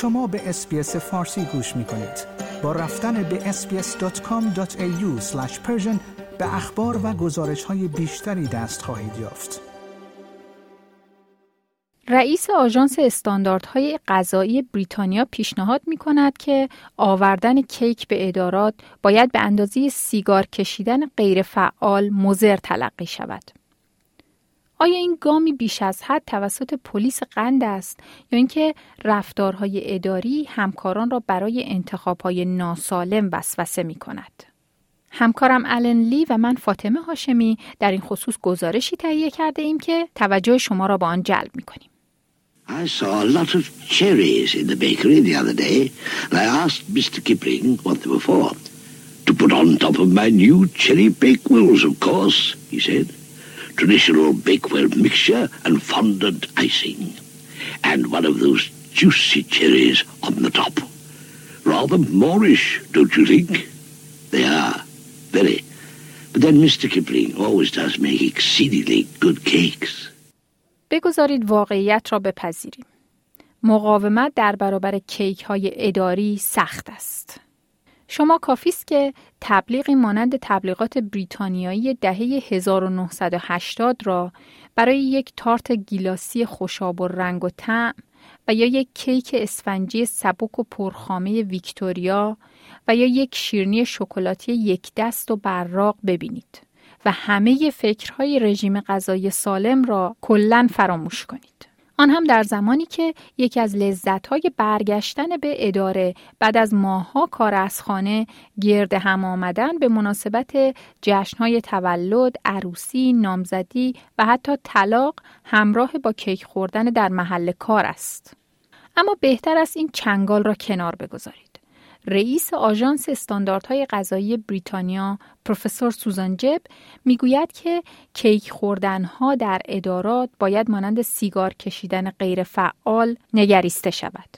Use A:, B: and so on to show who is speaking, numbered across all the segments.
A: شما به SBS فارسی گوش می کنید. با رفتن به sbs.com.au به اخبار و گزارش های بیشتری دست خواهید یافت.
B: رئیس آژانس استانداردهای غذایی بریتانیا پیشنهاد می کند که آوردن کیک به ادارات باید به اندازه سیگار کشیدن غیرفعال مضر تلقی شود. آیا این گامی بیش از حد توسط پلیس قند است یا اینکه رفتارهای اداری همکاران را برای انتخابهای ناسالم وسوسه می کند؟ همکارم الن لی و من فاطمه هاشمی در این خصوص گزارشی تهیه کرده ایم که توجه شما را به آن جلب می کنیم.
C: I saw a lot of cherries in the bakery the other day, and I asked Mr. Kipling what they were for. To put on top of my new cherry bakewells, of course, he said. Traditional bakewell mixture and fondant icing. And one of those juicy cherries on the top. Rather Moorish, don't you think? They are, very. But then Mr. Kipling always does make exceedingly good cakes.
B: بگذارید واقعیت را بپذیریم. مقاومت در برابر کیک های اداری سخت است. شما کافی است که تبلیغی مانند تبلیغات بریتانیایی دهه 1980 را برای یک تارت گیلاسی خوشاب و رنگ و طعم و یا یک کیک اسفنجی سبک و پرخامه ویکتوریا و یا یک شیرنی شکلاتی یک دست و براق ببینید. و همه فکرهای رژیم غذایی سالم را کلا فراموش کنید. آن هم در زمانی که یکی از لذتهای برگشتن به اداره بعد از ماهها کار از خانه گرد هم آمدن به مناسبت جشنهای تولد، عروسی، نامزدی و حتی طلاق همراه با کیک خوردن در محل کار است. اما بهتر است این چنگال را کنار بگذارید. رئیس آژانس استانداردهای غذایی بریتانیا پروفسور سوزان جب می‌گوید که کیک خوردنها در ادارات باید مانند سیگار کشیدن غیرفعال نگریسته شود.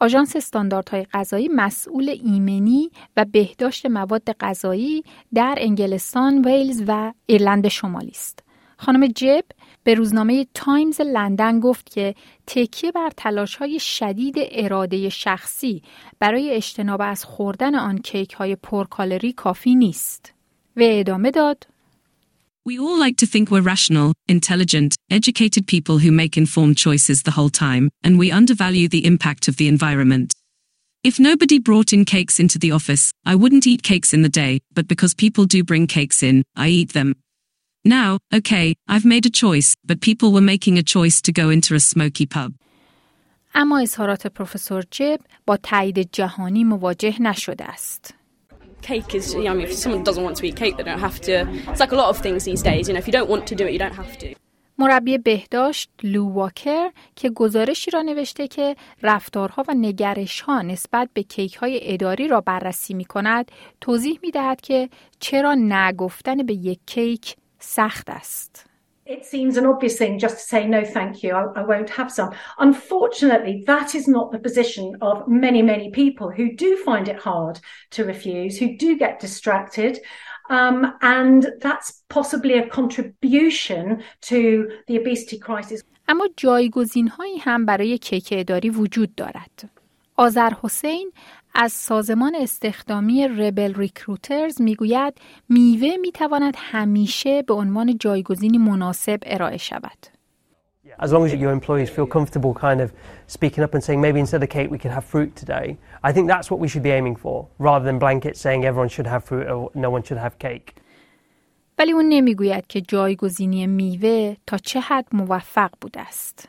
B: آژانس استانداردهای غذایی مسئول ایمنی و بهداشت مواد غذایی در انگلستان، ویلز و ایرلند شمالی است. خانم جب به روزنامه تایمز لندن گفت که تکیه بر تلاش های شدید اراده شخصی برای اجتناب از خوردن آن کیک های پرکالری کافی نیست. و ادامه داد
D: We all like to think we're rational, intelligent, educated people who make informed choices the whole time, and we undervalue the impact of the environment. If nobody brought in cakes into the office, I wouldn't eat cakes in the day, but because people do bring cakes in, I eat them. Now, okay, I've made a choice, but people were making a choice to go into a smoky pub.
B: اما اظهارات پروفسور جب با تایید جهانی مواجه نشده است.
E: Cake is, you know, I mean, if someone doesn't want to eat cake, they don't have to. It's like a lot of things these days, you know, if you don't want to do it, you don't have to.
B: مربی بهداشت لو واکر که گزارشی را نوشته که رفتارها و نگرشها نسبت به کیک های اداری را بررسی می کند توضیح می دهد که چرا نگفتن به یک کیک سخت است.
F: It seems an obvious thing just to say, no, thank you, I, I, won't have some. Unfortunately, that is not the position of many, many people who do find it hard to refuse, who do get distracted. Um, and that's possibly a contribution to the obesity crisis.
B: اما جایگزین هایی هم برای کیک اداری وجود دارد. آذر حسین از سازمان استخدامی ربل ریکروترز می‌گوید میوه می‌تواند همیشه به عنوان جایگزینی مناسب ارائه شود.
G: As long as your employees feel comfortable kind of speaking up and saying maybe instead of cake we could have fruit today, I think that's what we should be aiming for rather than blanket saying everyone should have fruit or no one should have cake.
B: ولی اون نمی‌گوید که جایگزینی میوه تا چه حد موفق بوده است.